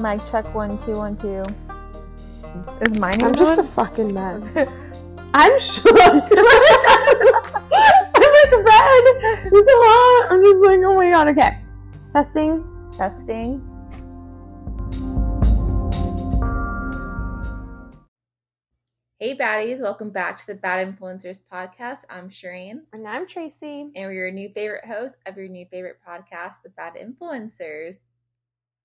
Mic check one two one two. Is mine? I'm even just a fucking mess. I'm shook. I'm like red. It's hot. I'm just like, oh my god. Okay. Testing. testing. Hey baddies, welcome back to the Bad Influencers podcast. I'm Shireen, And I'm Tracy. and we're your new favorite host of your new favorite podcast, The Bad Influencers.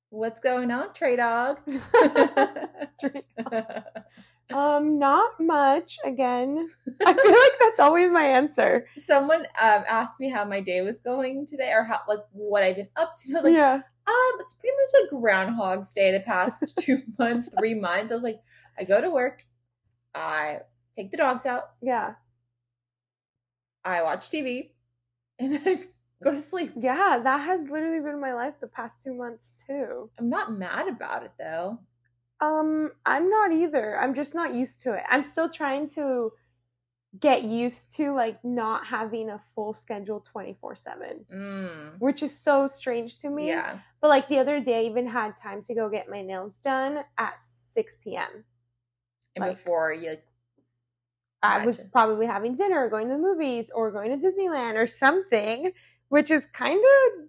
What's going on, Trey Dog? um, not much. Again, I feel like that's always my answer. Someone um, asked me how my day was going today, or how like what I've been up to. Like, yeah. Um, it's pretty much like Groundhog's Day the past two months, three months. I was like, I go to work, I take the dogs out, Yeah. I watch TV, and then I go to sleep. Yeah. That has literally been my life the past two months too. I'm not mad about it though. Um, I'm not either. I'm just not used to it. I'm still trying to get used to like not having a full schedule 24 7 Mm. which is so strange to me Yeah. but like the other day i even had time to go get my nails done at 6 p.m And Like- before you like i was probably having dinner or going to the movies or going to disneyland or something which is kind of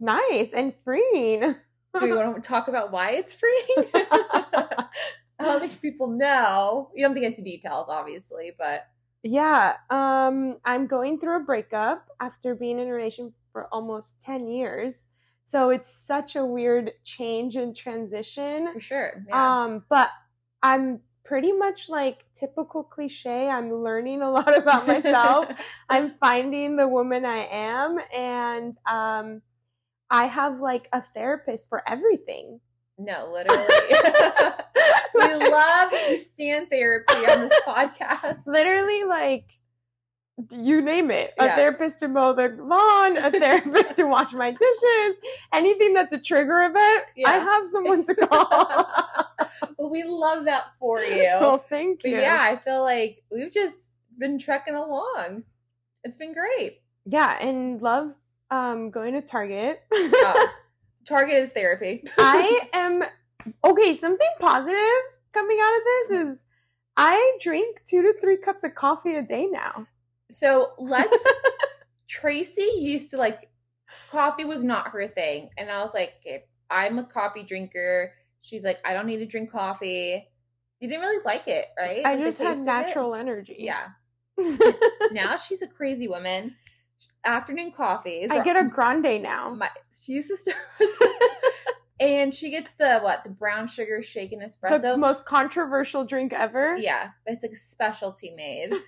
nice and freeing do you want to talk about why it's freeing? I don't think people know. You don't have to get into details, obviously, but Yeah, um, I'm going through a breakup after being in a relationship for almost 10 years. So it's such a weird change and transition. for sure. Yeah. Um, but I'm pretty much like typical cliche. I'm learning a lot about myself. I'm finding the woman I am and um I have like a therapist for everything. no, literally. we love we stand therapy on this podcast. literally like you name it a Yeah. therapist to mow the lawn a therapist to wash my dishes anything that's a trigger event i have someone to call well, we love that for you. well thank But you yeah, I feel like we've just been trekking along. It's been great. yeah and love um going to target Oh, Target is therapy. i am okay something positive coming out of this is i drink two to three cups of coffee a day now So let's. Tracy used to like coffee was not her thing, and I was like, okay, I'm a coffee drinker. She's like, I don't need to drink coffee. You didn't really like it, right? i Like just have taste of it? natural energy Yeah. Now she's a crazy woman. Afternoon coffees. i get a grande now my she used to start. and she gets the what the brown sugar shaken espresso the most controversial drink ever? Yeah but it's like a specialty made.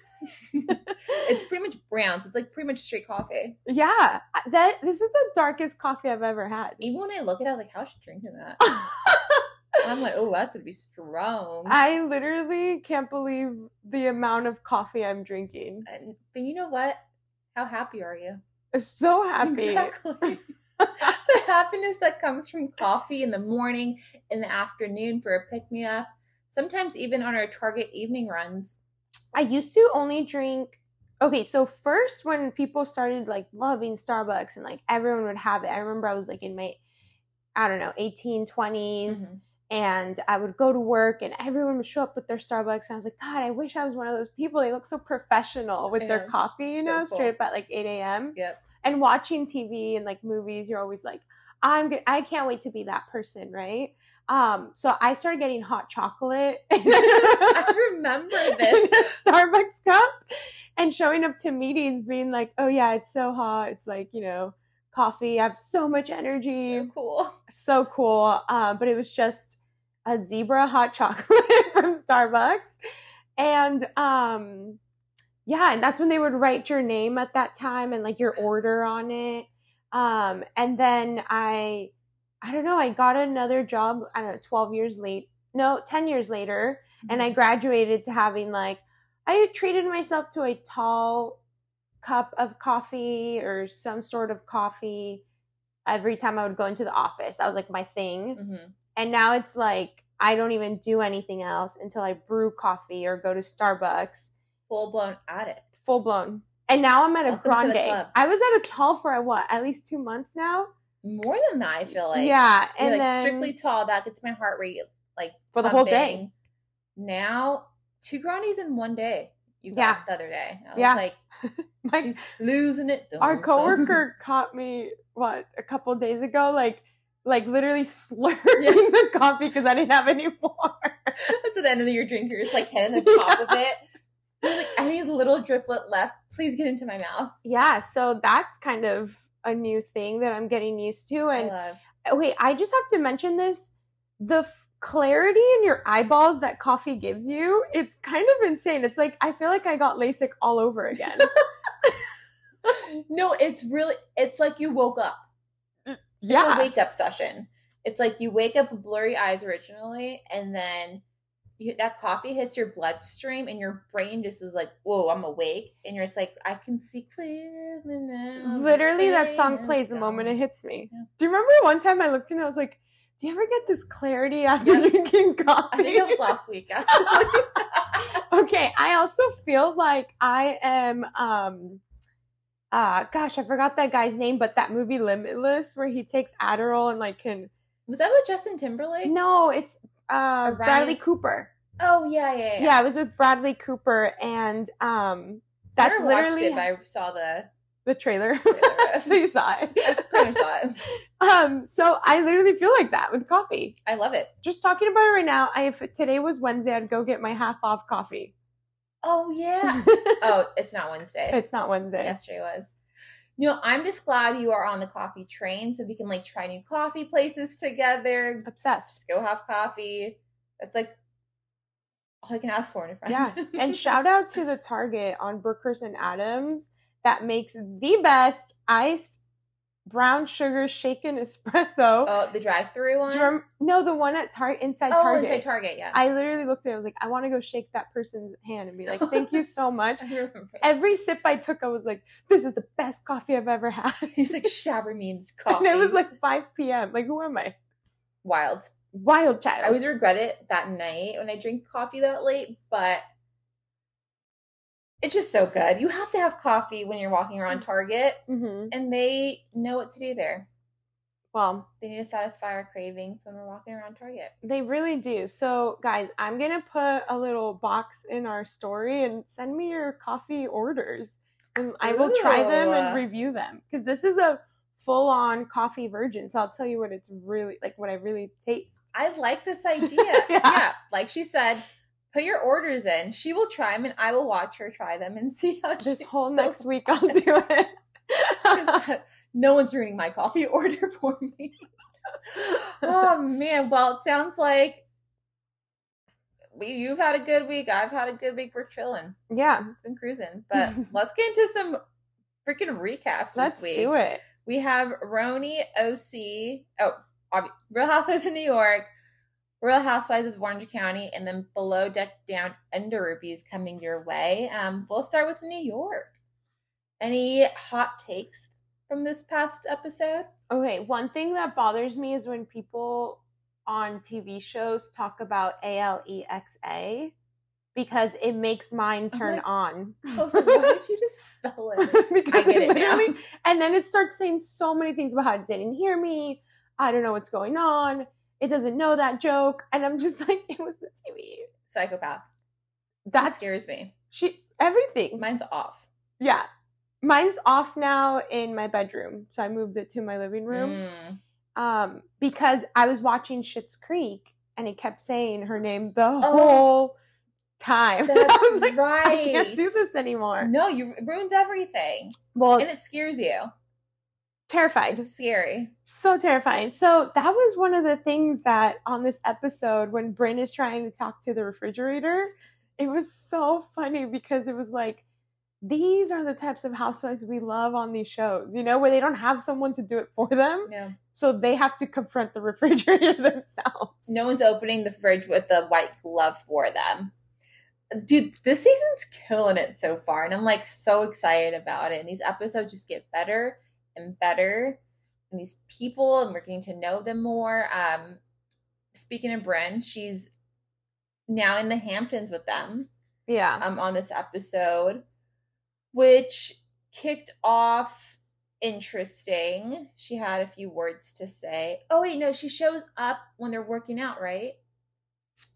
It's pretty much brown so it's like pretty much straight coffee. Yeah, that this is the darkest coffee I've ever had. even when i look at it i was like how's she drinking that? I'm like oh that's gonna be strong. I literally can't believe the amount of coffee I'm drinking. and, but you know what? How happy are you? So happy. exactly the happiness that comes from coffee in the morning in the afternoon for a pick me up sometimes even on our target evening runs I used to only drink Okay, so first when people started like loving Starbucks and like everyone would have it. I remember I was like in my I don't know, 18, 20s Mhm. and I would go to work and everyone would show up with their Starbucks and I was like, God, I wish I was one of those people. They look so professional with their coffee, you so know, cool. straight up at like 8 a.m. Yep. And watching TV and like movies, you're always like, I'm g- I can't wait to be that person, right? Um, so I started getting hot chocolate I remember this. Starbucks cup and showing up to meetings being like, oh yeah, it's so hot. It's like, you know, coffee. I have so much energy. So cool. So cool. Um, but it was just a zebra hot chocolate from Starbucks. And um yeah, and that's when they would write your name at that time and like your order on it. Um, and then I I don't know, I got another job, I don't know, 12 years late. No, 10 years later, and I graduated to having like I treated myself to a tall cup of coffee or some sort of coffee every time I would go into the office. That was like my thing. hmm And now it's like I don't even do anything else until I brew coffee or go to Starbucks. Full blown addict. Full blown. And now I'm at a Welcome grande. I was at a tall for what, at least two months now? more than that. I feel like yeah, You're, and like then strictly tall. That gets my heart rate like for the whole day. Now two grannies in one day. You got Yeah. the other day. I was Yeah. like, My- she's losing it. our Dum, dum. coworker caught me what a couple days ago, like like literally slurping Yeah. the coffee because I didn't have any more. That's at the end of your drink. You're just like hitting the top of it. I was like, I need a little driplet left. Please get into my mouth. yeah, so that's kind of a new thing that I'm getting used to. I And love. wait, I just have to mention this: the f- clarity in your eyeballs that coffee gives you, it's kind of insane. It's like I feel like I got LASIK all over again. No, it's really. It's like you woke up. Mm, it's a yeah, wake up session. It's like you wake up with blurry eyes originally, and then you, that coffee hits your bloodstream, and your brain just is like, "Whoa, I'm awake," and you're just like, "I can see clearly now." literally that song plays the moment it hits me. Yeah. Do you remember one time I looked and I was like, "Do you ever get this clarity after Yeah. drinking coffee?" I think it was last week, actually. okay i also feel like i am um uh gosh i forgot that guy's name but that movie limitless where he takes adderall and like can was that with Justin Timberlake? no it's uh bradley cooper Oh yeah, yeah, yeah. yeah. it was with bradley cooper and um I that's never watched literally it, but I saw the. the trailer Trailer. so you saw I it kind of saw it. um so i literally feel like that with coffee I love it. just talking about it right now i if today was wednesday i'd go get my half off coffee Oh yeah. oh, it's not Wednesday. it's not wednesday Yesterday was. You know, I'm just glad you are on the coffee train, so we can like try new coffee places together. obsessed Just go have coffee. That's like all I can ask for in a friend. Yeah. And shout out to the Target on Brookhurst and Adams that makes the best iced brown sugar shaken espresso. oh, the drive-through one. No, the one at Target inside oh, Target. inside Target. Yeah, I literally looked at it. I was like, I want to go shake that person's hand and be like, thank you so much. Every sip I took, I was like, this is the best coffee I've ever had. He's like Shabber means coffee. And it was like 5 p.m. Like, who am I? wild. Wild child. I always regret it that night when I drink coffee that late, but it's just so good. You have to have coffee when you're walking around Target, hmm and they know what to do there. Well, They need to satisfy our cravings when we're walking around Target. They really do. So, guys, I'm going to put a little box in our story and send me your coffee orders. And I will try them and review them because this is a full on coffee virgin. So, I'll tell you what it's really like, what I really taste. I like this idea. Yeah. yeah. like she said, put your orders in. She will try them, and I will watch her try them and see how This she whole next week, I'll do it. no one's ruining my coffee order for me. oh man, well, it sounds like we you've had a good week. I've had a good week. We're chilling. yeah, It's been cruising. But let's get into some freaking recaps let's this week. do it. We have RHONY OC. Oh, Real Housewives of New York, Real Housewives of Orange County, and then Below Deck Down Under reviews coming your way. Um, we'll start with New York. Any hot takes from this past episode? Okay, one thing that bothers me is when people on TV shows talk about A L E X A because it makes mine turn like, on. I was like, why did you just spell it? because I get it now. And then it starts saying so many things about how it didn't hear me. I don't know what's going on. It doesn't know that joke. And I'm just like, it was the TV. Psychopath. That scares me. she everything. Mine's off. yeah. Mine's off now in my bedroom. So I moved it to my living room. Mm. Um, because I was watching Schitt's Creek and it kept saying her name the Oh. whole time. That's I was like, I can't do this anymore. No, you ruins everything. Well, And it scares you. Terrified. Scary. so terrifying. So that was one of the things that on this episode when Brynn is trying to talk to the refrigerator, it was so funny because it was like these are the types of housewives we love on these shows, you know, where they don't have someone to do it for them. No. So they have to confront the refrigerator themselves. No one's opening the fridge with the white glove for them. Dude, this season's killing it so far, and I'm like so excited about it. And these episodes just get better and better. And these people, and we're getting to know them more. Um, speaking of Brynn, she's now in the Hamptons with them. Yeah. um, on this episode, which kicked off interesting. She had a few words to say. Oh wait, no, she shows up when they're working out, right?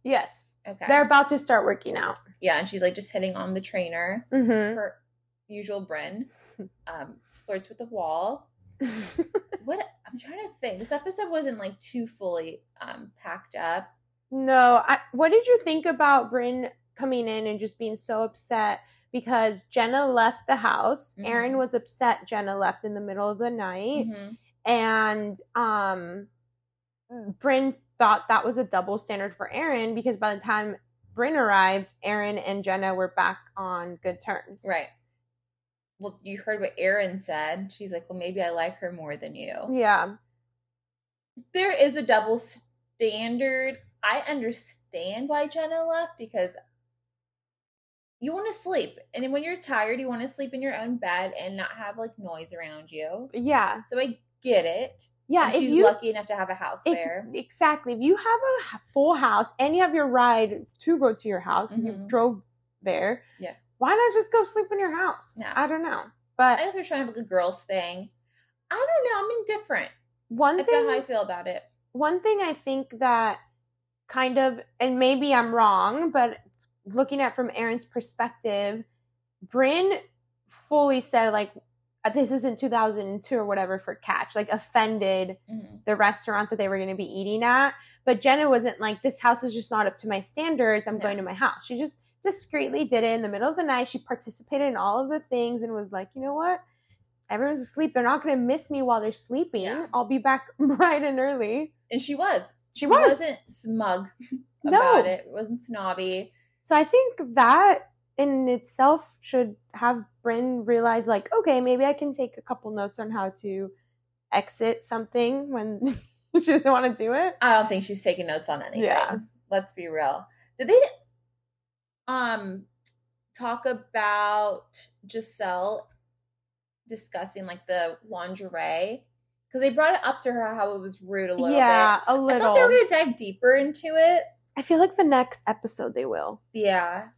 Yes. Okay. They're about to start working out. yeah, and she's like just hitting on the trainer. Mm-hmm. Her usual Brynn um, flirts with the wall. What I'm trying to think. This episode wasn't like too fully um, packed up. no, I, what did you think about Brynn coming in and just being so upset because Jenna left the house? Mhm. Erin was upset Jenna left in the middle of the night. Mhm. and um Brynn thought that was a double standard for Erin because by the time Brynn arrived, Erin and Jenna were back on good terms. Right. Well, you heard what Erin said. She's like, "Well, maybe I like her more than you." Yeah. there is a double standard. I understand why Jenna left because you want to sleep. And when you're tired, you want to sleep in your own bed and not have like noise around you. Yeah. So I get it. Yeah. And she's you, lucky enough to have a house there. Exactly. If you have a full house and you have your ride to go to your house because you Mhm. drove there, Yeah. Why not just go sleep in your house? Yeah. I don't know. But I guess we're trying to have like a girls thing. I don't know. I'm indifferent. one I thing how I feel about it. one thing I think that kind of, and maybe I'm wrong, but looking at from Erin's perspective, Brynn fully said like, "This isn't 2002 or whatever for Catch," like offended Mhm. the restaurant that they were going to be eating at. But Jenna wasn't like, "This house is just not up to my standards. I'm No. going to my house." She just discreetly did it in the middle of the night. She participated in all of the things and was like, "You know what?" Everyone's asleep. They're not going to miss me while they're sleeping. Yeah. I'll be back bright and early. And she was. She was. wasn't smug No. about it. Wasn't snobby. So I think that in itself should have Brynn realize, like, okay, maybe I can take a couple notes on how to exit something when she doesn't want to do it. I don't think she's taking notes on anything. Yeah. Let's be real. Did they um talk about Jessel discussing like the lingerie? Because they brought it up to her how it was rude a little yeah, a bit. I little. thought they were gonna dive deeper into it. I feel like the next episode they will. Yeah.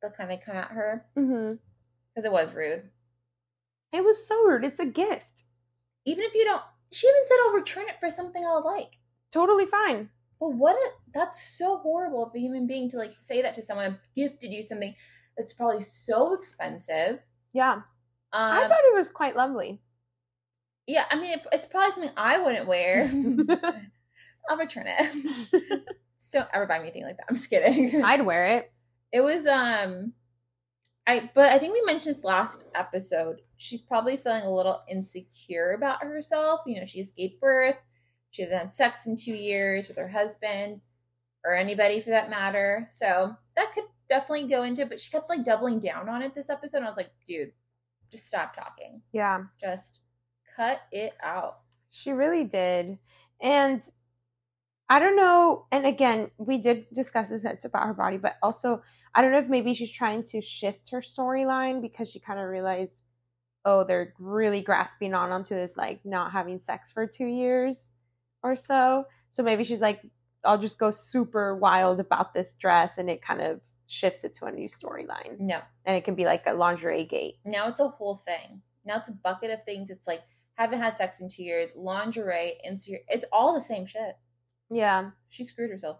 They'll kind of come at her because it was rude. It was so rude. It's a gift. Even if you don't, she even said I'll return it for something I'll like. Totally fine. But what? A, that's so horrible of a human being to like say that to someone gifted you something that's probably so expensive. Yeah. Um, I thought it was quite lovely. yeah, I mean, it, it's probably something I wouldn't wear. I'll return it. so don't ever buy me anything like that. I'm just kidding. I'd wear it. it was um, I but I think we mentioned this last episode. She's probably feeling a little insecure about herself. You know, she escaped birth. She hasn't had sex in two years with her husband or anybody for that matter. So that could definitely go into it. But she kept like doubling down on it this episode. And I was like, dude, just stop talking. Yeah. Just cut it out. She really did. And I don't know. And again, we did discuss this it's about her body, but also I don't know if maybe she's trying to shift her storyline because she kind of realized, oh, they're really grasping on onto this like not having sex for two years or so. So maybe she's like, I'll just go super wild about this dress, and it kind of shifts it to a new storyline, No. and it can be like a lingerie gate. Now it's a whole thing. Now it's a bucket of things. It's like haven't had sex in two years, lingerie, insecure. It's all the same shit. Yeah, She screwed herself.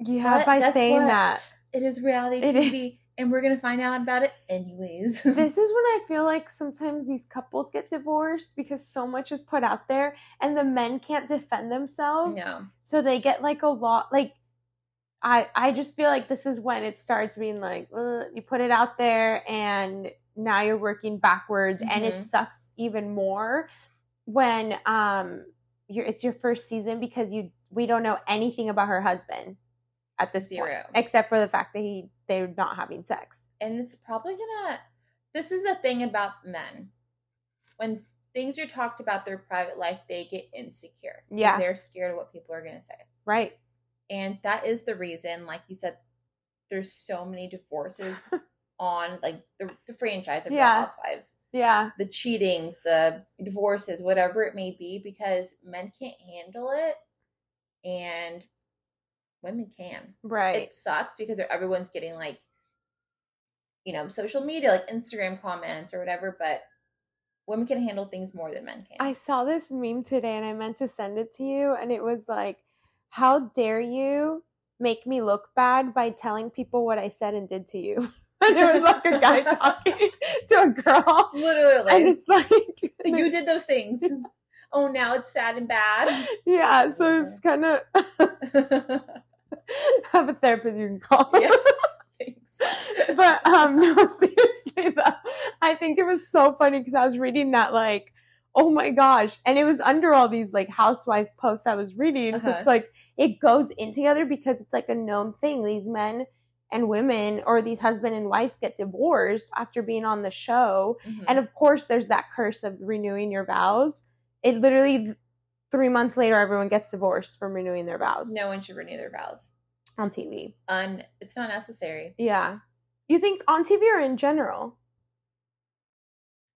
yeah. But by saying that, It is reality It TV, and we're gonna find out about it anyways. this is when I feel like sometimes these couples get divorced because so much is put out there and the men can't defend themselves. no, So they get like a lot like I I just feel like this is when it starts being like you put it out there and now you're working backwards and it Mhm. sucks even more when um you're it's your first season because you we don't know anything about her husband at this point, Zero. except for the fact that he they're not having sex. and it's probably gonna. This is the thing about men. When things are talked about their private life, they get insecure. Yeah. they're scared of what people are gonna say. Right. and that is the reason like you said there's so many divorces on like the, the franchise of Real housewives Yeah. the cheatings the divorces whatever it may be because men can't handle it and women can Right. it sucks because everyone's getting like you know social media like instagram comments or whatever but women can handle things more than men can. I saw this meme today and I meant to send it to you, and it was like, How dare you make me look bad by telling people what I said and did to you? And it was like a guy talking to a girl. Literally. And it's like, So you did those things. oh, now it's sad and bad. yeah, so it's kind of have a therapist you can call. yeah. But um no seriously though i think it was so funny because i was reading that like oh my gosh and it was under all these like housewife posts i was reading so Uh-huh. it's like it goes in together because it's like a known thing these men and women or these husband and wives get divorced after being on the show Mhm. and of course there's that curse of renewing your vows it literally three months later everyone gets divorced from renewing their vows no one should renew their vows. on tv Un- it's not necessary. yeah you think on tv or in general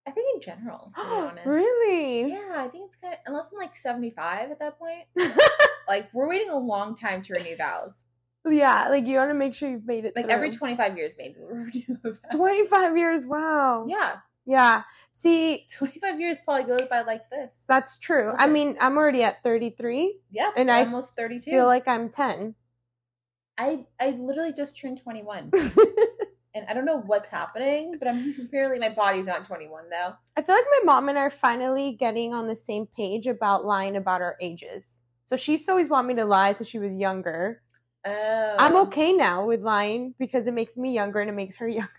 I think in general, to be honest. really? Yeah, I think it's kind of, unless I'm like 75 at that point. like, we're waiting a long time to renew vows. yeah, like you want to make sure you've made it. Like, through. every 25 years, maybe we'll renew a vow. 25 years. Wow. Yeah, Yeah. See, 25 years probably goes by like this. that's true. I mean, I'm already at 33. Yeah, And I almost 32. Feel like I'm 10. I I literally just turned 21, and I don't know what's happening, but I'm apparently my body's not 21 though. I feel like my mom and I are finally getting on the same page about lying about our ages. So she used to always want me to lie so she was younger. Oh, I'm okay now with lying because it makes me younger and it makes her younger.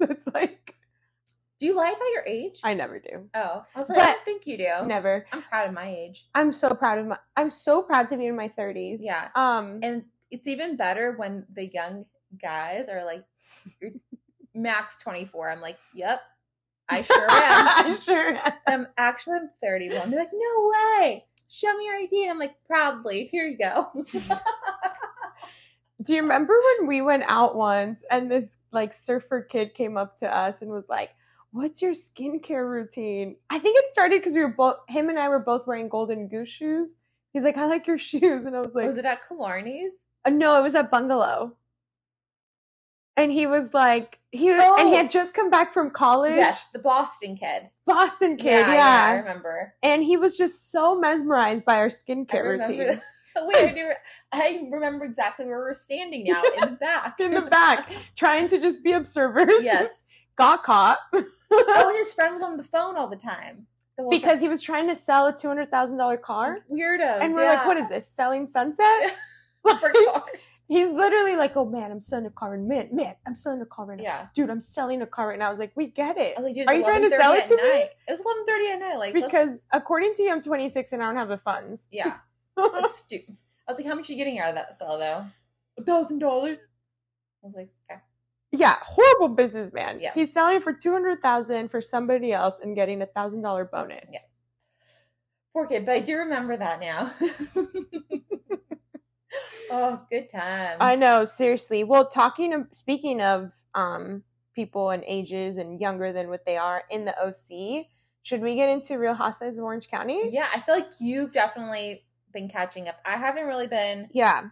So it's like, Do you lie about your age? I never do. oh, I was like, I don't think you do. Never. I'm proud of my age. I'm so proud of my, I'm so proud to be in my 30s. Yeah. Um, And it's even better when the young guys are like "You're max 24. I'm like, yep, I sure am. I sure am. I'm actually I'm 31. They're like, no way. Show me your ID. And I'm like, proudly, here you go. Do you remember when we went out once and this like surfer kid came up to us and was like, "What's your skincare routine?" I think it started because we were both him and I were both wearing golden goose shoes. He's like, "I like your shoes," and I was like, Was it at Killarney's? Uh, "No, it was at Bungalow." And he was like, he was, and he Oh. had just come back from college, Yes, the Boston kid. Boston kid, yeah, yeah. I remember. And he was just so mesmerized by our skincare routine Wait, I, I remember exactly where we're standing now in the back. in the back, trying to just be observers. yes. got caught. Oh, and his friend was on the phone all the time. The because time. he was trying to sell a two hundred thousand dollar car, weirdos. and we're yeah. like, "What is this? Selling Sunset?" for cars? He's literally like, "Oh man, I'm selling a car, and man, man, I'm selling a car right now, Yeah. dude, I'm selling a car right now." I was like, "We get it," like, dude, Are you trying to sell it to me? It was eleven thirty at night. Like let's- because according to you, I'm 26 and I don't have the funds. yeah, that's stupid. I was like, how much are you getting out of that sale though? A thousand dollars. I was like. Yeah, horrible businessman. Yeah. He's selling for two hundred thousand for somebody else and getting a thousand dollar bonus. Yeah. Poor kid, but I do remember that now. oh, good times. I know, seriously. Well, talking of speaking of um people and ages and younger than what they are in the OC, should we get into Real Housewives of Orange County? Yeah, I feel like you've definitely been catching up. I haven't really been Yeah.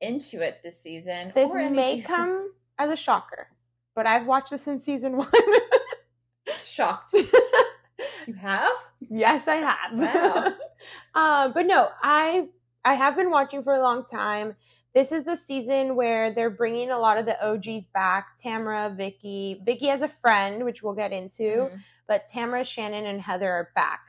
into it this season. This may season. come as a shocker, but I've watched this in season one. shocked. You have? yes, I have. Wow. uh, but no, I I have been watching for a long time. This is the season where they're bringing a lot of the OGs back. Tamara, Vicki, Vicki has a friend, which we'll get into. Mhm. but Tamara, Shannon, and Heather are back.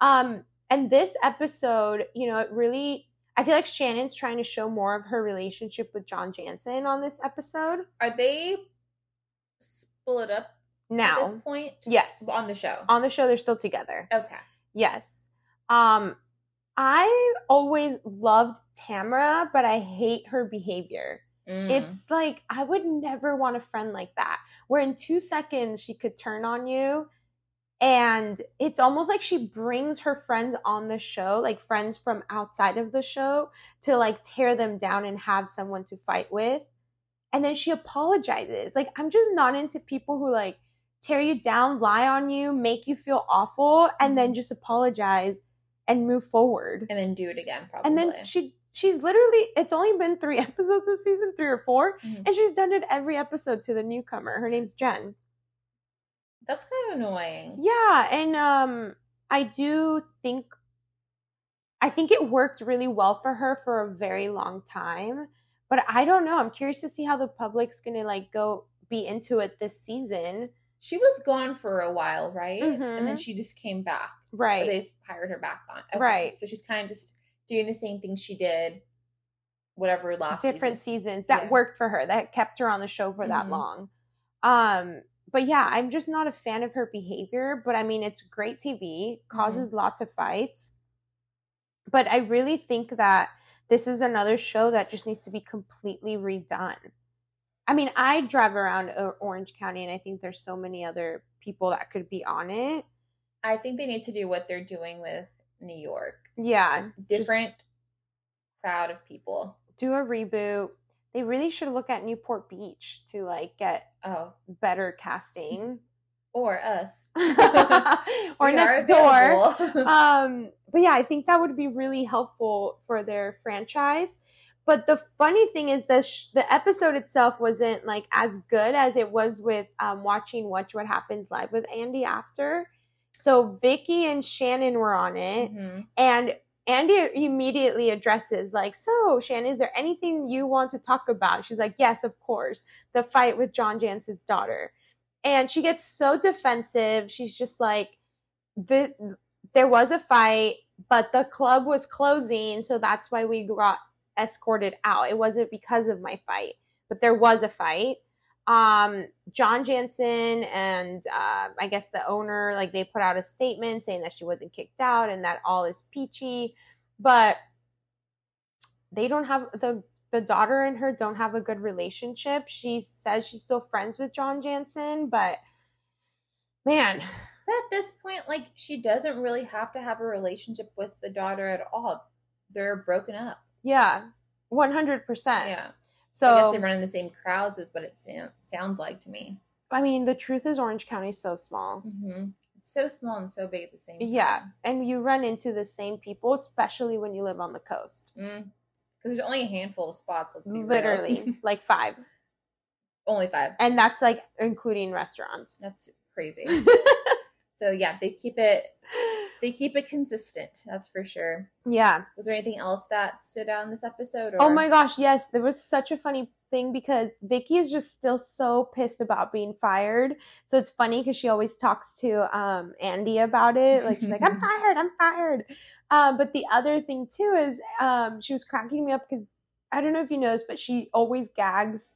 Um, and this episode, you know, it really, I feel like Shannon's trying to show more of her relationship with John Janssen on this episode. Are they split up Now, at this point? yes, On the show. on the show they're still together. Okay. Yes. Um, I always loved Tamara, but I hate her behavior. Mm. It's like I would never want a friend like that. Where in two seconds she could turn on you, and it's almost like she brings her friends on the show, like friends from outside of the show, to like tear them down and have someone to fight with. And then she apologizes. Like I'm just not into people who like tear you down, lie on you, make you feel awful, and then just apologize and move forward and then do it again, probably. and then she she's literally it's only been three episodes this season three or 4 Mhm. and she's done it every episode to the newcomer her name's jen That's kind of annoying. Yeah, and um I do think I think it worked really well for her for a very long time. But I don't know. I'm curious to see how the public's gonna like go be into it this season. She was gone for a while, right? And then Mhm. she just came back. Right. they just hired her back on. Okay. Right. So she's kind of just doing the same thing she did, whatever last different season. seasons that Yeah. worked for her that kept her on the show for that Mhm. long um but yeah i'm just not a fan of her behavior but i mean it's great tv causes Mm-hmm. lots of fights but i really think that this is another show that just needs to be completely redone i mean i drive around orange county and i think there's so many other people that could be on it I think they need to do what they're doing with New York. yeah Different crowd of people. do a reboot they really should look at newport beach to like get Oh, better casting or us. or We next door. Um, but yeah, I think that would be really helpful for their franchise. But the funny thing is, the sh- the episode itself wasn't like as good as it was with um, watching Watch What Happens Live with Andy after. So Vicki and Shannon were on it, Mhm. and Andy immediately addresses like, "So Shannon, is there anything you want to talk about?" She's like, "Yes, of course, the fight with John Janssen's daughter." And she gets so defensive. She's just like, the, there was a fight, but the club was closing, so that's why we got escorted out. It wasn't because of my fight, but there was a fight. Um, John Janssen and uh, I guess the owner, like they put out a statement saying that she wasn't kicked out and that all is peachy, but they don't have the the daughter and her don't have a good relationship. She says she's still friends with John Janssen, but man, But at this point, like she doesn't really have to have a relationship with the daughter at all. They're broken up. Yeah, one hundred percent. Yeah. So I guess they run in the same crowds, is what it sounds like to me. I mean, the truth is, Orange County's so small. hmm It's so small and so big at the same time. Yeah, and you run into the same people, especially when you live on the coast. Because there's only a handful of spots. Let's be real. Literally, like five, only five. and that's like including restaurants. That's crazy. so yeah, they keep it. They keep it consistent. That's for sure. yeah. Was there anything else that stood out in this episode? Or? Oh my gosh, yes, there was such a funny thing because Vicki is just still so pissed about being fired. So it's funny because she always talks to um, Andy about it. Like she's like, "I'm fired, I'm fired." Um, but the other thing too is um, she was cracking me up because I don't know if you noticed, but she always gags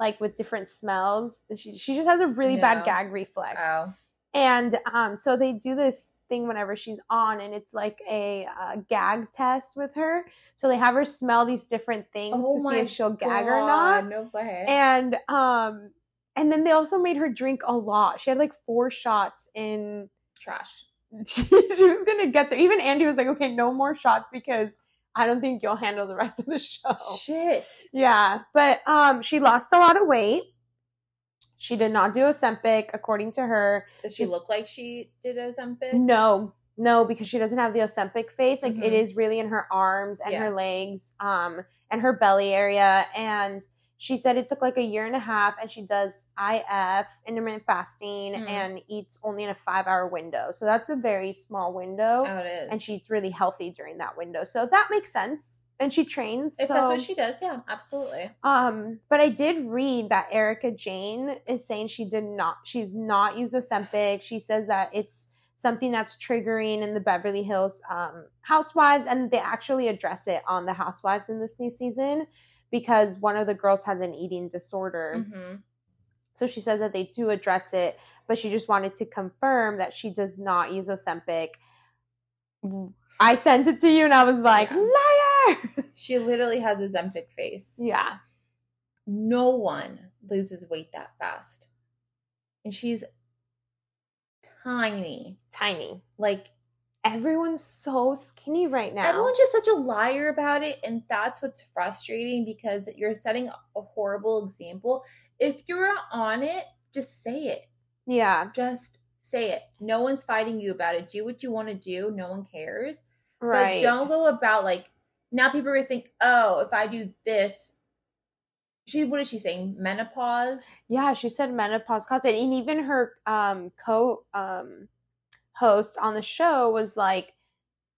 like with different smells. She she just has a really bad gag reflex. Oh. And um, so they do this thing whenever she's on, and it's like a uh, gag test with her. So they have her smell these different things Oh to see if she'll gag or not. No way. And um, and then they also made her drink a lot. She had like four shots in. Trash. She, she was gonna get there. Even Andy was like, "Okay, no more shots because I don't think you'll handle the rest of the show." Shit. Yeah, but um, she lost a lot of weight. She did not do Ozempic, according to her. Does she She's- look like she did Ozempic? No, no, because she doesn't have the Ozempic face. Like it Mhm. is really in her arms and Yeah. her legs, um, and her belly area. And she said it took like a year and a half, and she does IF, intermittent fasting, Mm. and eats only in a five hour window. So that's a very small window, Oh, it is. and she eats really healthy during that window. So that makes sense. And she trains. if so, that's what she does, yeah, absolutely. um, but I did read that Erika Jayne is saying she did not, she's not used Ozempic. She says that it's something that's triggering in the Beverly Hills um, Housewives, and they actually address it on the Housewives in this new season because one of the girls has an eating disorder. hmm So she says that they do address it, but she just wanted to confirm that she does not use Ozempic. I sent it to you, and I was like, Yeah. liar. She literally has Ozempic face. yeah. No one loses weight that fast. And she's tiny. Tiny. Like, everyone's so skinny right now. everyone's just such a liar about it. And that's what's frustrating because you're setting a horrible example. If you're on it, just say it. yeah, Just say it. No one's fighting you about it. Do what you want to do. No one cares. right. But don't go about like now people are gonna think, oh, if I do this, she what is she saying? Menopause. Yeah, she said menopause caused it, and even her um, co um, host on the show was like,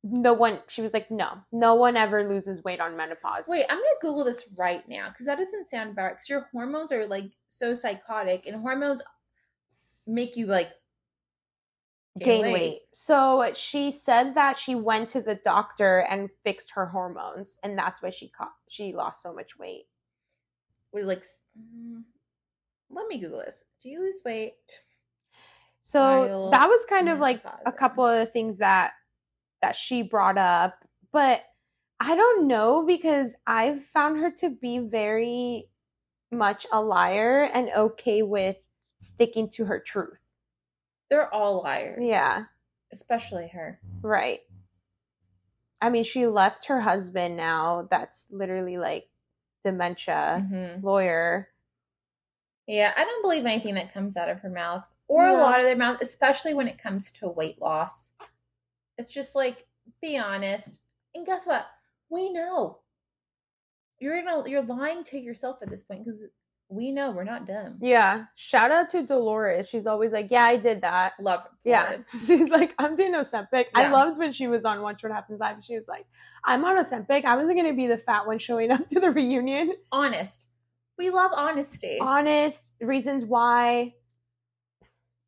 no one. She was like, no, no one ever loses weight on menopause. Wait, I'm gonna Google this right now because that doesn't sound bad. Because your hormones are like so psychotic, and hormones make you like gain weight. So she said that she went to the doctor and fixed her hormones, and that's why she caught she lost so much weight. Would like, mm, let me Google this. Do you lose weight? So that was kind of like a couple of the things that that she brought up, but I don't know because I've found her to be very much a liar and okay with sticking to her truth. They're all liars. Yeah, especially her. right. I mean, she left her husband now. That's literally like dementia Mhm. lawyer. Yeah, I don't believe anything that comes out of her mouth or No. a lot of their mouth, especially when it comes to weight loss. It's just like, be honest. And guess what? We know. You're gonna you're lying to yourself at this point because we know we're not dumb. Yeah. Shout out to Dolores. She's always like, "Yeah, I did that." Love Yeah, Dolores. she's like, I'm doing Ozempic. I loved when she was on Watch What Happens Live. She was like, I'm on Ozempic. I wasn't gonna be the fat one showing up to the reunion. Honest. We love honesty. Honest reasons why.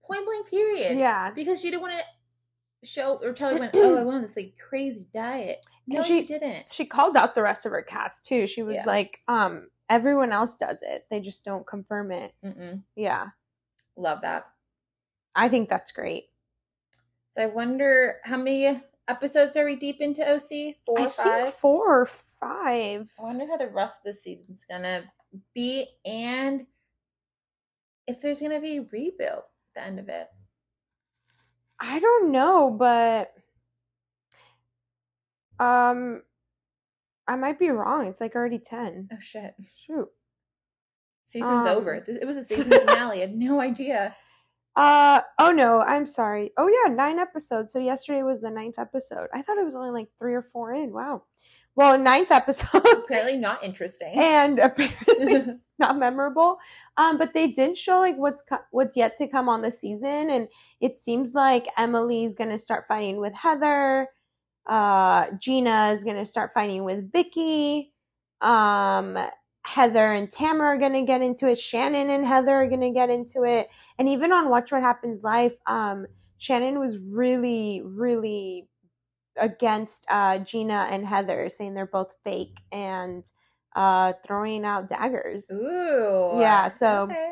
Point blank period. Yeah, Because she didn't want to show or tell everyone, oh, I went on this like crazy diet. No, she- she didn't. she called out the rest of her cast too. She was Yeah. like, um, everyone else does it. They just don't confirm it. Mm-mm. Yeah, Love that. I think that's great. So I wonder how many episodes are we deep into OC? Four I or five? four or five. I wonder how the rest of the season's gonna be and if there's gonna be a reboot at the end of it. I don't know, but um, I might be wrong. It's like already ten. Oh shit. Shoot. Season's Um. over. It was a season finale. I had no idea. Uh oh no, I'm sorry. Oh yeah, nine episodes. So yesterday was the ninth episode. I thought it was only like three or four in. Wow. Well, ninth episode Apparently not interesting. and apparently not memorable. Um, but they did show like what's co- what's yet to come on the season, and it seems like Emily's gonna start fighting with Heather. Uh, Gina is gonna start fighting with Vicki. Um, Heather and Tamara are gonna get into it. Shannon and Heather are gonna get into it. And even on Watch What Happens Live, um, Shannon was really, really against uh, Gina and Heather, saying they're both fake and uh, throwing out daggers. Ooh. Yeah, so okay.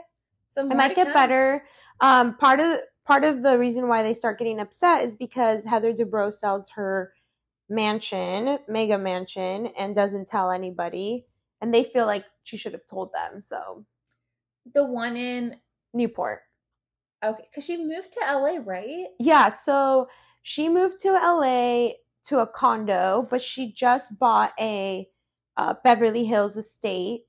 So It might get come. better. Um, part of part of the reason why they start getting upset is because Heather Dubrow sells her mansion, mega mansion, and doesn't tell anybody, and they feel like she should have told them. So The one in Newport. okay, because she moved to LA, right? Yeah, so she moved to LA to a condo, but she just bought a uh, Beverly Hills estate,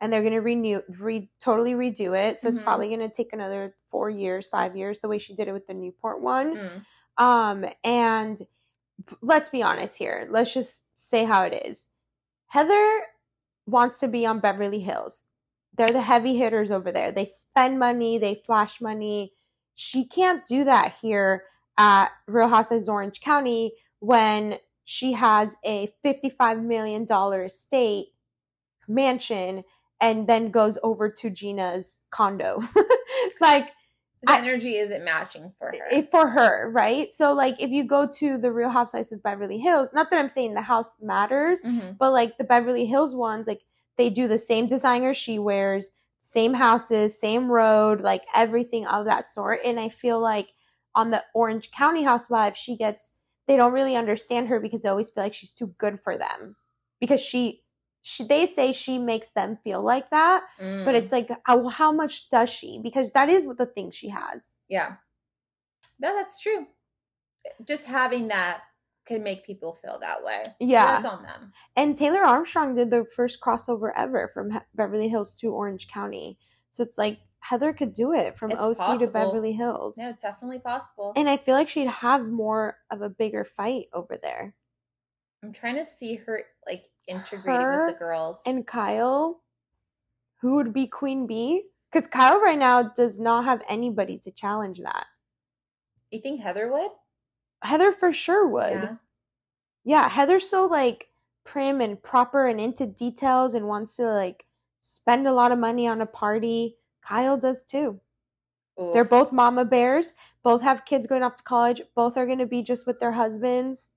and they're gonna renew, re totally redo it. So Mhm. it's probably gonna take another four years, five years, the way she did it with the Newport one. Mm. Um, and let's be honest here. Let's just say how it is. Heather wants to be on Beverly Hills. They're the heavy hitters over there. They spend money, they flash money. She can't do that here at Real Housewives Orange County when she has a $55 million estate mansion and then goes over to Gina's condo. like, The I- energy isn't matching for her. it- for her, right? So like if you go to the Real Housewives of Beverly Hills, not that I'm saying the house matters, Mhm. but like the Beverly Hills ones, like they do the same designer she wears, same houses, same road, like everything of that sort. And I feel like on the Orange County Housewives, she gets they don't really understand her because they always feel like she's too good for them because she. She, they say she makes them feel like that, Mm. but it's like, how, how much does she? Because that is what the thing she has. Yeah. No, that's true. Just having that can make people feel that way. Yeah. That's on them. And Taylor Armstrong did the first crossover ever from He- Beverly Hills to Orange County. So it's like Heather could do it from It's OC to. Beverly Hills. No, it's definitely possible. And I feel like she'd have more of a bigger fight over there. I'm trying to see her like integrating Her with the girls. And Kyle, who would be queen bee? Because Kyle right now does not have anybody to challenge that. You think Heather would? Heather for sure would. Yeah. Yeah, Heather's so like prim and proper and into details and wants to like spend a lot of money on a party. Kyle does too. They're both mama bears, both have kids going off to college, both are going to be just with their husbands.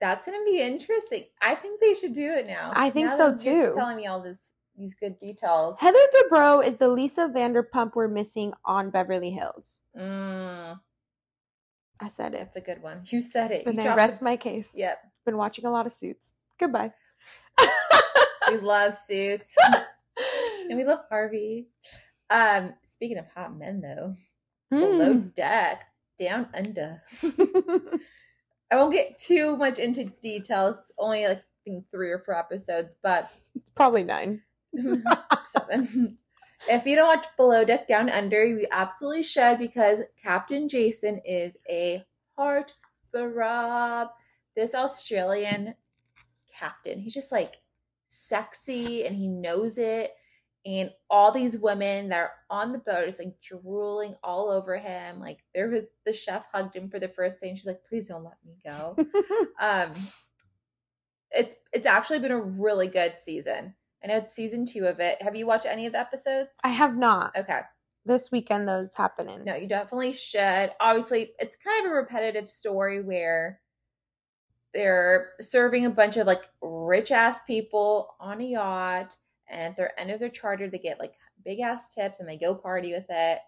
That's gonna be interesting. I think they should do it now. I think Now so, too. Telling me all this, these good details. Heather Dubrow is the Lisa Vanderpump we're missing on Beverly Hills. Mm, I said it. that's a good one. You said it. And I rest the- my case. Yep. Been watching a lot of suits. Goodbye. We love suits, and we love Harvey. Um, speaking of hot men, though, below Hmm. deck, down under. I won't get too much into details. It's only like I think three or four episodes, but it's Probably nine. seven. If you don't watch Below Deck Down Under, you absolutely should because Captain Jason is a heart throb. This Australian captain, he's just like sexy and he knows it. And all these women that are on the boat is like drooling all over him. Like there was the chef hugged him for the first day, and she's like, "Please don't let me go." um it's it's actually been a really good season i know it's season two of it have you watched any of the episodes I have not. okay This weekend though, it's happening. no you definitely should obviously it's kind of a repetitive story where they're serving a bunch of like rich ass people on a yacht and at their end of their charter they get like big ass tips and they go party with it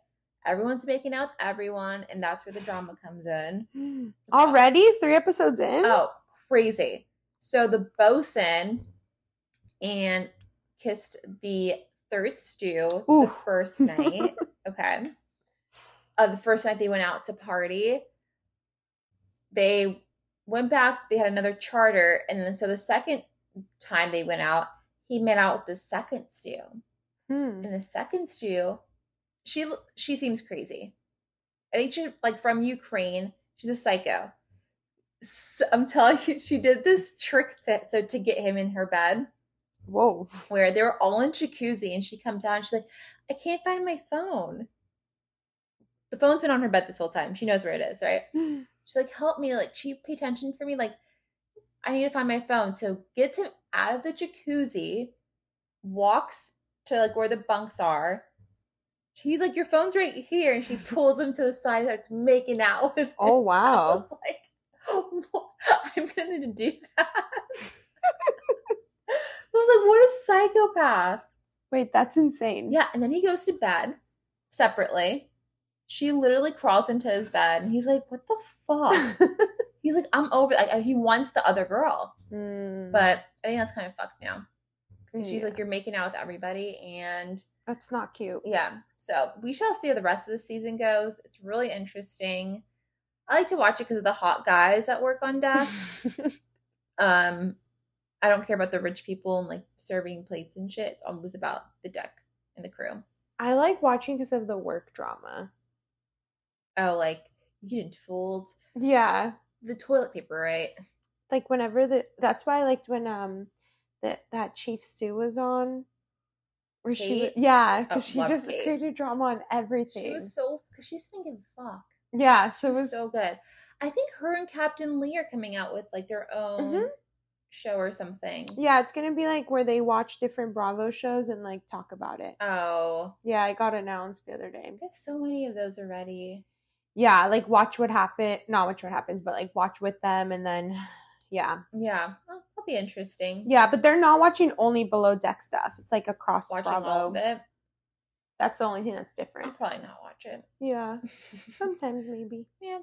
everyone's making out with everyone and that's where the drama comes in Already? Three episodes in? Oh, crazy. So the bosun and kissed the third stew the first night. okay. Uh, the first night they went out to party. They went back, they had another charter, and then so the second time they went out, he met out with the second stew. Hmm. And the second stew, she she seems crazy. I think she like from Ukraine. She's a psycho. So, I'm telling you, she did this trick to so to get him in her bed Whoa. where they were all in jacuzzi, and she comes down. She's like, "I can't find my phone." The phone's been on her bed this whole time. She knows where it is, right? She's like, "Help me! Like, she pay attention for me. Like, I need to find my phone." So gets him out of the jacuzzi, walks to like where the bunks are. She's like, "Your phone's right here," and she pulls him to the side, and starts making out with. Oh him. I wow. was like, "What? "I'm gonna do that." I was like, "What a psychopath!" Wait, that's insane. Yeah, and then he goes to bed separately. She literally crawls into his bed, and he's like, "What the fuck?" He's like, "I'm over." Like he wants the other girl, Hmm. but I think that's kind of fucked now. 'Cause She's like, "You're making out with everybody," and that's not cute. yeah. So we shall see how the rest of the season goes. It's really interesting. I like to watch it because of the hot guys that work on deck. um, I don't care about the rich people and like serving plates and shit. It's always about the deck and the crew. I like watching because of the work drama. Oh, like you didn't fold Yeah. The toilet paper, right? Like whenever the that's why I liked when um that that Chief Stew was on. Where she Kate? yeah, Oh, because she just Kate. created drama on everything. She was so because she give a fuck. yeah, so it was was so good. I think her and Captain Lee are coming out with like their own Mhm. show or something. yeah, it's gonna be like where they watch different Bravo shows and like talk about it. Oh, Yeah, I got announced the other day. they have so many of those already. Yeah, like watch what happen not watch what happens, but like watch with them and then yeah. Yeah, well, that'll be interesting. Yeah, but they're not watching only below deck stuff. It's like across watching Bravo. all of it. That's the only thing that's different. I'll probably not watch it. Yeah. Sometimes maybe. yeah,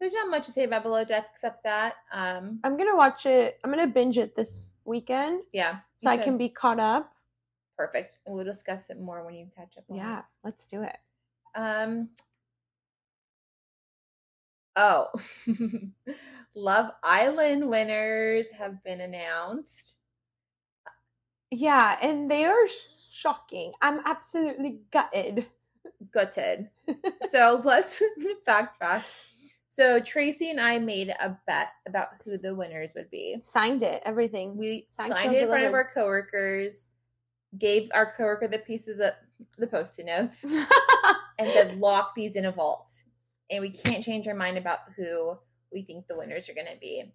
there's not much to say about Below Deck except that. Um, I'm gonna watch it. I'm gonna binge it this weekend yeah, so you I can be caught up. perfect, and we'll discuss it more when you catch up. on it. Yeah, let's do it. Um. Oh, Love Island winners have been announced. Yeah, and they are shocking. I'm absolutely gutted. Gutted. so let's backtrack. So Tracy and I made a bet about who the winners would be. Signed it, everything. We Signed, signed it in front of our coworkers. gave our coworker the pieces of the post-it notes and said, "Lock these in a vault." And we can't change our mind about who we think the winners are going to be.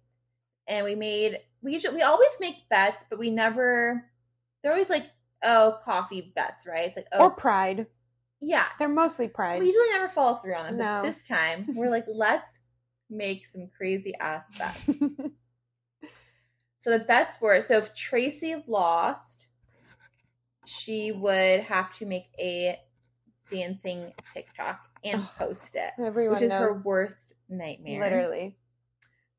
And we made we usually we always make bets, but we never. They're always like, "Oh, coffee bets," right? It's like, "Oh, or pride. yeah." They're mostly pride. We usually never follow through on them. No. But this time, we're like, let's make some crazy ass bets. So the bets were so if Tracy lost, she would have to make a dancing TikTok and post it, Everyone which is her worst nightmare. Literally.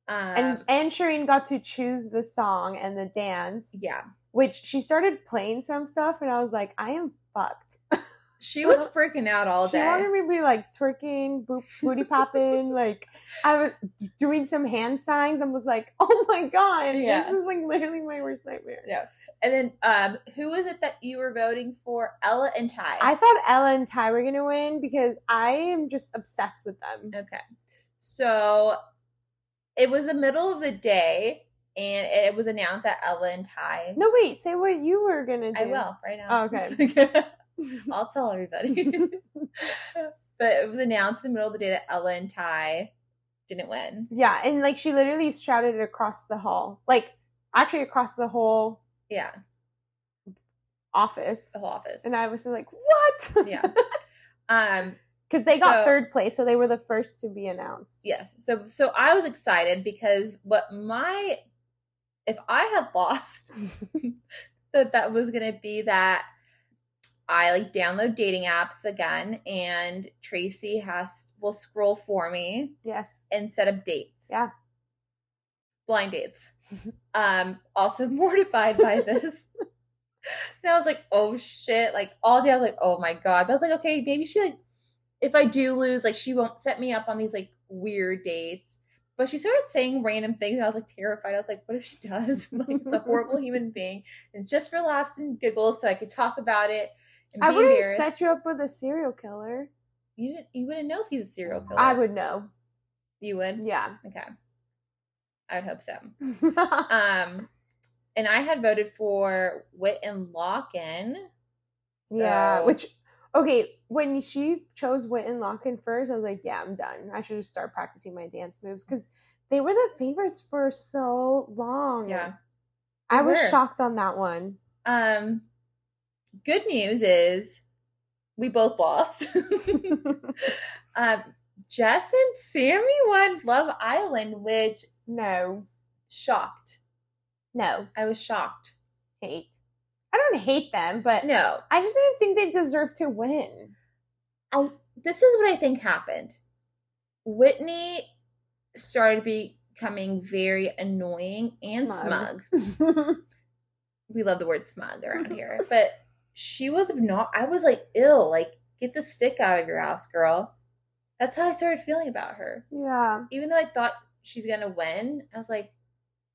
Um, and and Shireen got to choose the song and the dance, yeah, which she started playing some stuff, and I was like, I am fucked. she was freaking out all She day. wanted me to be like twerking, boop, booty popping, like I was doing some hand signs, and was like, oh my god, Yeah. this is like literally my worst nightmare. Yeah. And then, um, who was it that you were voting for? Ella and Ty. I thought Ella and Ty were gonna win because I am just obsessed with them. Okay. So it was the middle of the day and it was announced that Ella and Ty. No, wait, say what you were gonna do. I will right Oh, now. okay. I'll tell everybody. but it was announced in the middle of the day that Ella and Ty didn't win. Yeah, and like she literally shouted it across the hall, like actually across the whole Yeah, office. the whole office. And I was like, what? Yeah. Um, Because they got So- third place, so they were the first to be announced. yes. So so I was excited because what my if I had lost that that was gonna be that I like download dating apps again and Tracy has will scroll for me Yes. and set up dates. Yeah. Blind dates. um also mortified by this. and I was like, oh shit. Like all day I was like, oh my god. But I was like, okay, maybe she like if I do lose, like she won't set me up on these like weird dates. But she started saying random things. And I was like terrified. I was like, what if she does? like it's a horrible human being. It's just for laughs and giggles, so I could talk about it. And I wouldn't set you up with a serial killer. you didn't you wouldn't know if he's a serial killer. I would know. You would? Yeah. Okay. I would hope so. Um, and I had voted for Whit and Lochan. yeah. So- Which, okay, when she chose Whit and Lochan first, I was like, yeah, I'm done. I should just start practicing my dance moves because they were the favorites for so long. yeah. I was were. shocked on that one. Um, good news is we both lost. um, Jess and Sammy won Love Island, which no. shocked. No. I was shocked. Hate. I don't hate them, but No, I just didn't think they deserved to win. I. This is what I think happened. Whitney started becoming very annoying and Smug. smug. we love the word smug around here, but she was not. I was like, ill. Like, get the stick out of your ass, girl. That's how I started feeling about her. yeah. Even though I thought she's gonna win, I was like,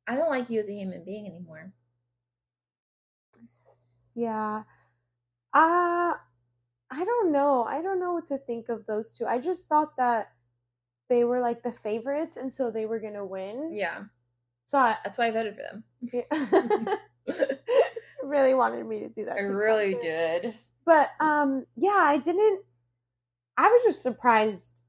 I don't like you as a human being anymore. Yeah. Uh I don't know. I don't know what to think of those two. I just thought that they were like the favorites and so they were to win. Yeah, So I that's why I voted for them. yeah. really wanted me to do that. I really did. But um yeah, I didn't I was just surprised.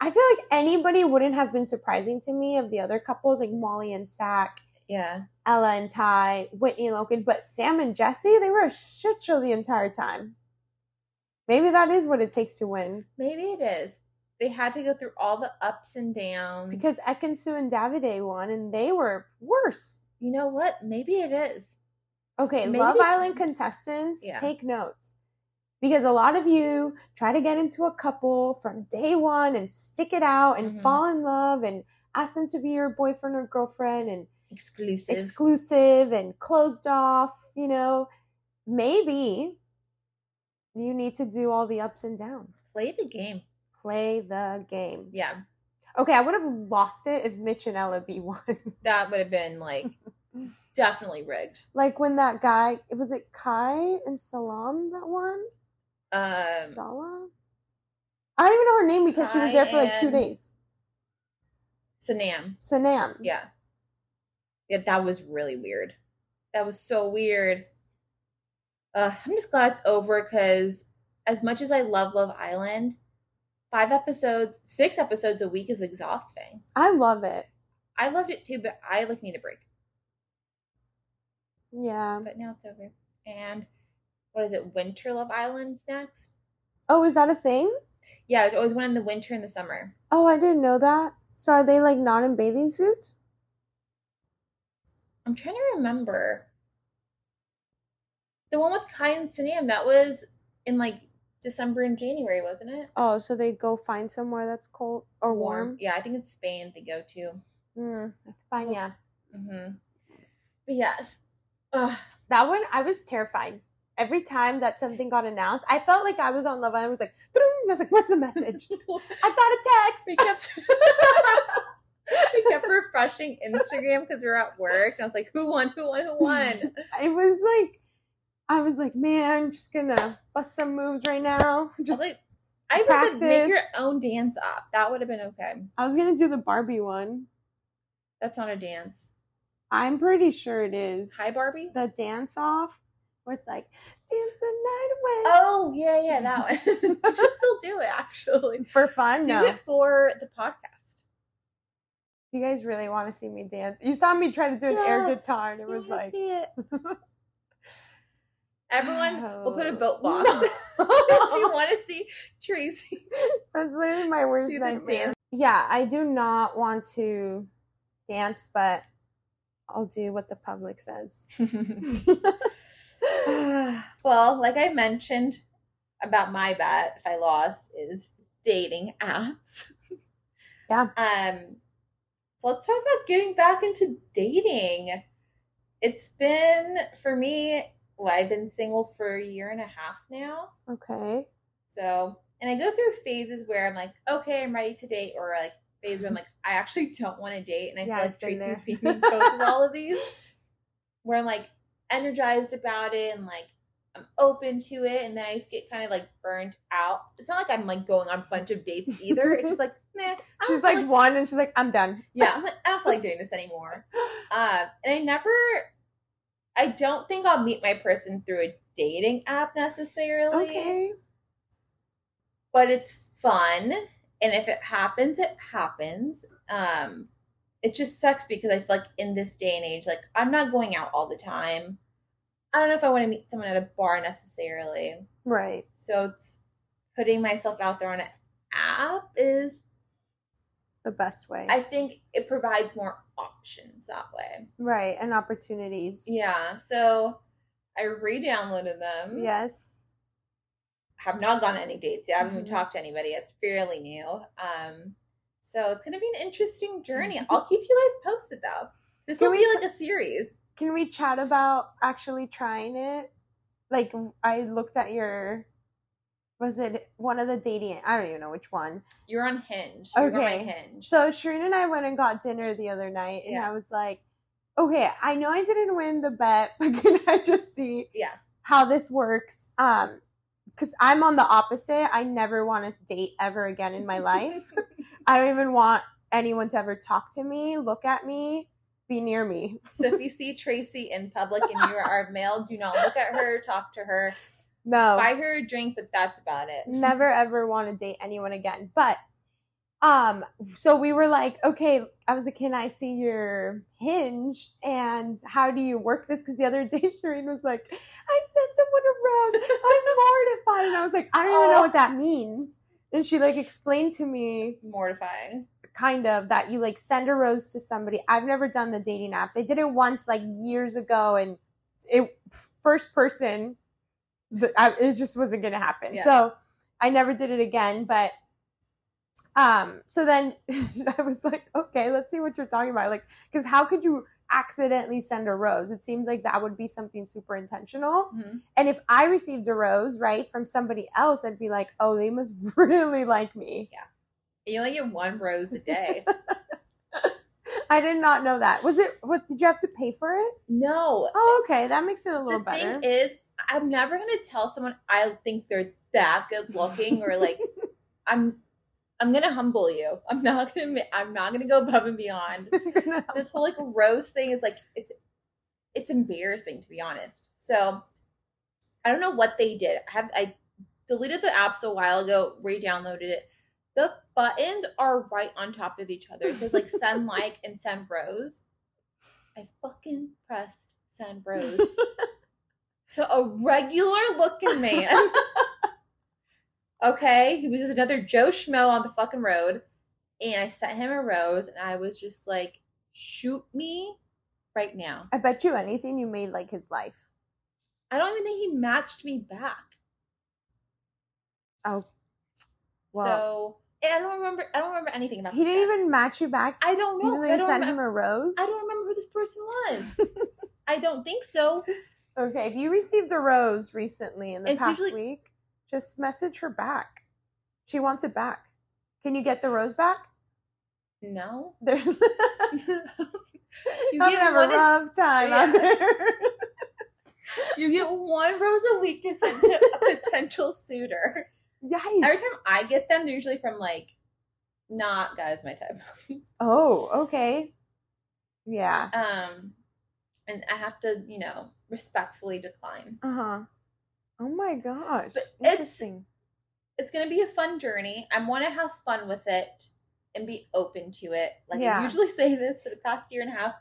I feel like anybody wouldn't have been surprising to me of the other couples like Molly and Zach, Yeah, Ella and Ty, Whitney and Logan, but Sam and Jesse, they were a shit show the entire time. Maybe that is what it takes to win. maybe it is. They had to go through all the ups and downs Because Ekin-Su and Davide won and they were worse. you know what? Maybe it is. Okay, Maybe Love Island contestants, Yeah. take notes. Because a lot of you try to get into a couple from day one and stick it out and Mhm. fall in love and ask them to be your boyfriend or girlfriend and Exclusive. exclusive and closed off, you know. Maybe you need to do all the ups and downs. Play the game. Play the game. Yeah, Okay, I would have lost it if Mitch and Ella B won. that would have been like definitely rigged. like when that guy, was it Kai and Salam that won? Um, Sala? I don't even know her name because she was there for like two days. Sanam. Sanam. Yeah. Yeah, that was really weird. That was so weird. uh, I'm just glad it's over because as much as I love Love Island, five episodes, six episodes a week is exhausting. I love it. I loved it too, but I like need a break. Yeah. But now it's over. And what is it? Winter Love Island's next. Oh, is that a thing? Yeah, there's always one in the winter and the summer. Oh, I didn't know that. So are they like not in bathing suits? I'm trying to remember. The one with Kai and Sanam, that was in like December and January, wasn't it? Oh, so they go find somewhere that's cold or warm. Yeah, I think it's Spain they go to. Mm, España. Mm-hmm. But yes. Ugh. That one, I was terrified. Every time that something got announced, I felt like I was on Love Island. I was like, I was like, "What's the message?" I got a text. we kept we kept refreshing Instagram because we were at work. And I was like, who won? Who won? Who won? it was like I was like, man, I'm just gonna bust some moves right now. I Just like, I would have make your own dance up. That would have been okay. I was gonna do the Barbie one. That's not a dance. I'm pretty sure it is. Hi, Barbie. The dance off, where it's like dance the night away Oh yeah, yeah, that one. we should still do it actually. for fun. Do no, it for the podcast. you guys really want to see me dance? You saw me try to do an air guitar, and it was like see it. Everyone, we'll put a vote No. box if you want to see Tracy. That's literally my worst nightmare. dance. Yeah, I do not want to dance, but I'll do what the public says. well, like I mentioned about my bet, if I lost, is dating apps. Yeah. Um. So let's talk about getting back into dating. It's been for me. Well, I've been single for a year and a half now. okay. So, and I go through phases where I'm like, okay, I'm ready to date, or like phases where I'm like, I actually don't want to date, and I Yeah, feel like Tracy's seen me go through all of these, where I'm like energized about it and like I'm open to it, and then I just get kind of like burned out. It's not like I'm like going on a bunch of dates either. It's just like, meh. She's feel like, one, and she's like, I'm done. yeah, I'm like, I don't feel like doing this anymore. Uh, and I never, I don't think I'll meet my person through a dating app necessarily Okay. but it's fun and if it happens it happens um it just sucks because i feel like in this day and age like i'm not going out all the time i don't know if i want to meet someone at a bar necessarily Right. so it's putting myself out there on an app is The best way. i think it provides more options that way right. And opportunities. yeah so i re-downloaded them Yes. have not gone on any dates yet. I haven't Mhm. even talked to anybody. It's fairly new. Um, so it's gonna be an interesting journey. I'll keep you guys posted though. This Can will be like a series. Can we chat about actually trying it? Like, I looked at your. Was it one of the dating? I don't even know which one. You're on Hinge. You're on my Okay. Hinge. So Shireen and I went and got dinner the other night, and Yeah. I was like, "Okay, I know I didn't win the bet, but can I just see Yeah. how this works?" Um, because I'm on the opposite. I never want to date ever again in my life. I don't even want anyone to ever talk to me, look at me, be near me. so if you see Tracy in public and you are male, do not look at her, talk to her, No, buy her a drink, but that's about it. never ever want to date anyone again. But um so we were like, okay, I was like, can I see your hinge and how do you work this? Because the other day Shireen was like, I sent someone a rose. I'm mortified. And I was like, I don't even know Oh. what that means. And she like explained to me Mortifying. kind of that you like send a rose to somebody. I've never done the dating apps. I did it once like years ago and it first person the, I, it just wasn't going to happen. Yeah. So I never did it again, but um so then I was like, okay, let's see what you're talking about. Like cuz how could you accidentally send a rose? It seems like that would be something super intentional. Mhm. And if I received a rose, right, from somebody else, I'd be like, "Oh, they must really like me." Yeah. You only get one rose a day. I did not know that. Was it? What did you have to pay for it? no. Oh, okay, that makes it a little the better. thing is, I'm never gonna tell someone I think they're that good looking or like I'm. I'm gonna humble you. I'm not gonna. I'm not gonna go above and beyond. This whole like rose thing is like it's. It's embarrassing to be honest. So, I don't know what they did. I have I deleted the apps a while ago, re-downloaded it. The buttons are right on top of each other. It says like send like and send rose. I fucking pressed send rose to a regular looking man. Okay, he was just another Joe Schmo on the fucking road, and I sent him a rose, and I was just like, shoot me right now. I bet you anything you made like his life. I don't even think he matched me back. Oh, well, so I don't remember. I don't remember anything about. he didn't guy. even match you back. I don't know. Even though you sent him a rose. I don't remember who this person was. I don't think so. Okay, if you received a rose recently in the It's past usually- week, just message her back. She wants it back. Can you get the rose back? No. There's you I'm have a one. rough time out there. You get one rose a week to send to a potential suitor. Yikes. Every time I get them, they're usually from like not guys my type. Oh, okay. Yeah. Um, and I have to, you know, respectfully decline. Uh huh. Oh my gosh. But it's- Interesting. It's gonna be a fun journey. I want to have fun with it and be open to it. Like Yeah. I usually say this for the past year and a half.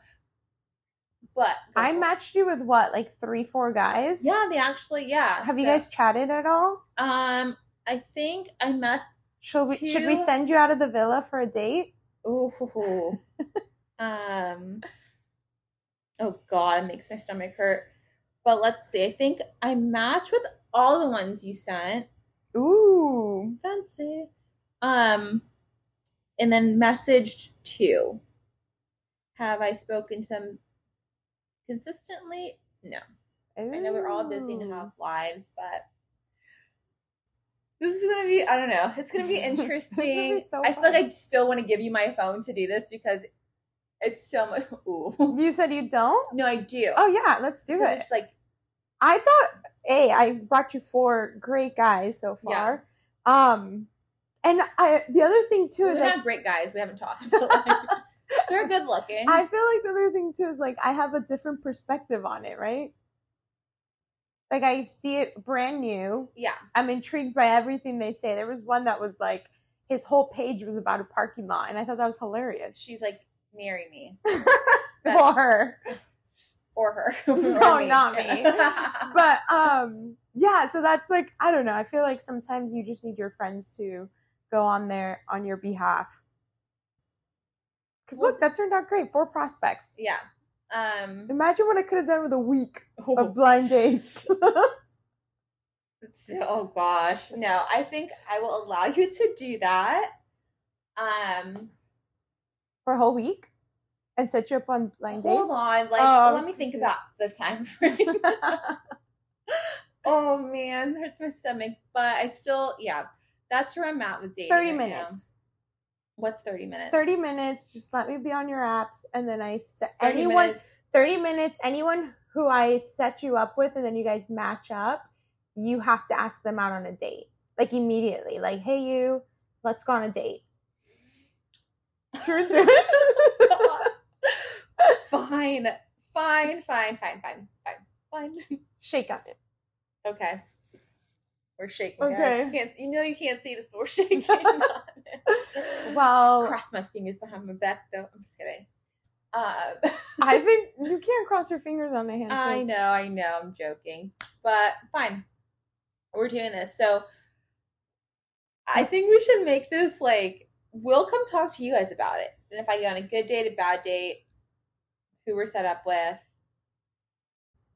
But I matched you with what, like three, four guys? Yeah, they actually, yeah. Have you guys chatted at all? Um, I think I must. Should we should we send you out of the villa for a date? Ooh. um. Oh God, it makes my stomach hurt. But let's see. I think I matched with all the ones you sent. Ooh. Fancy. Um, and then messaged two. Have I spoken to them consistently? No. I know we're all busy and have lives, but this is gonna be I don't know. It's gonna be This gonna be interesting. so I feel like. I still want to give you my phone to do this because it's so much. Ooh. You said you don't? No, I do. Oh yeah, let's do it. It's like I thought, a, I brought you four great guys so far. Um, and I the other thing too we're is I, great guys. We haven't talked. But like, they're good looking. I feel like the other thing too is like I have a different perspective on it, right? Like I see it brand new. yeah. I'm intrigued by everything they say. There was one that was like his whole page was about a parking lot, and I thought that was hilarious. She's like, marry me For her. or her. No, me. not me. but um yeah so that's like i don't know i feel like sometimes you just need your friends to go on there on your behalf because Well, look that turned out great four prospects yeah. Um. imagine what i could have done with a week of blind dates oh gosh, no. I think I will allow you to do that. Um, for a whole week and set you up on blind dates? hold dates on, like Oh, let me think about the time frame. oh man, hurts my stomach, but I still, yeah, that's where I'm at with dating. 30 right now. minutes What's thirty minutes? 30 minutes just let me be on your apps and then i set 30 anyone minutes. 30 minutes anyone who i set you up with and then you guys match up you have to ask them out on a date like immediately like hey you let's go on a date Sure do. fine, fine, fine, fine, fine, fine, fine. shake on it Okay. We're shaking. Okay. Guys. Can't, you know you can't see this, but we're shaking. on it. well cross my fingers behind my back, though. I'm just kidding. Um, i think you can't cross your fingers on a handshake I know, I know, I'm joking, but fine. We're doing this, so I think we should make this like we'll come talk to you guys about it, and if I get on a good date, a bad date, who we're set up with.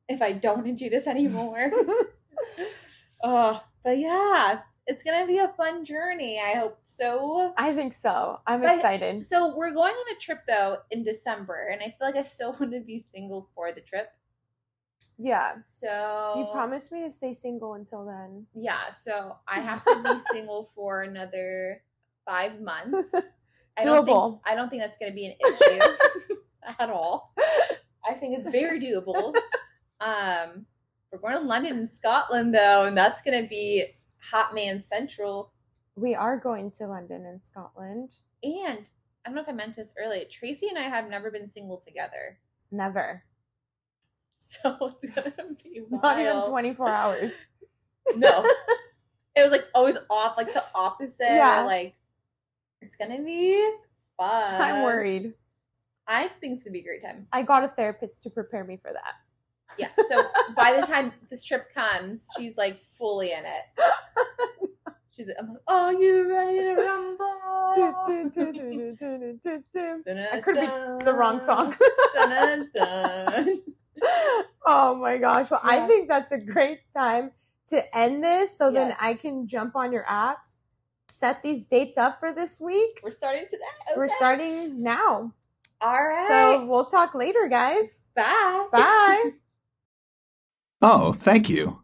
If I don't want to do this anymore. oh, but yeah, it's gonna be a fun journey. I hope so. i think so i'm But- excited So we're going on a trip though in December, and I feel like I still want to be single for the trip. yeah So you promised me to stay single until then Yeah, so I have to be single for another five months. I Doable. don't think I don't think that's going to be an issue at all. I think it's very doable. Um, we're going to London and Scotland though, and that's going to be hot man central. we are going to london and scotland And I don't know if I mentioned this earlier. Tracy and I have never been single together. never So it's gonna be Not even 24 hours. No. it was like always off, like the opposite. Yeah. Like it's gonna be fun. I'm worried. I think it's gonna be a great time. I got a therapist to prepare me for that. Yeah. So by the time this trip comes, she's like fully in it. She's like, I'm like, are you ready to rumble? I could be the wrong song. Dun, dun, dun. oh my gosh. Well, I think that's a great time to end this so then I can jump on your apps, set these dates up for this week. We're starting today. We're starting now. All right. So we'll talk later, guys. bye. Bye. Oh, thank you.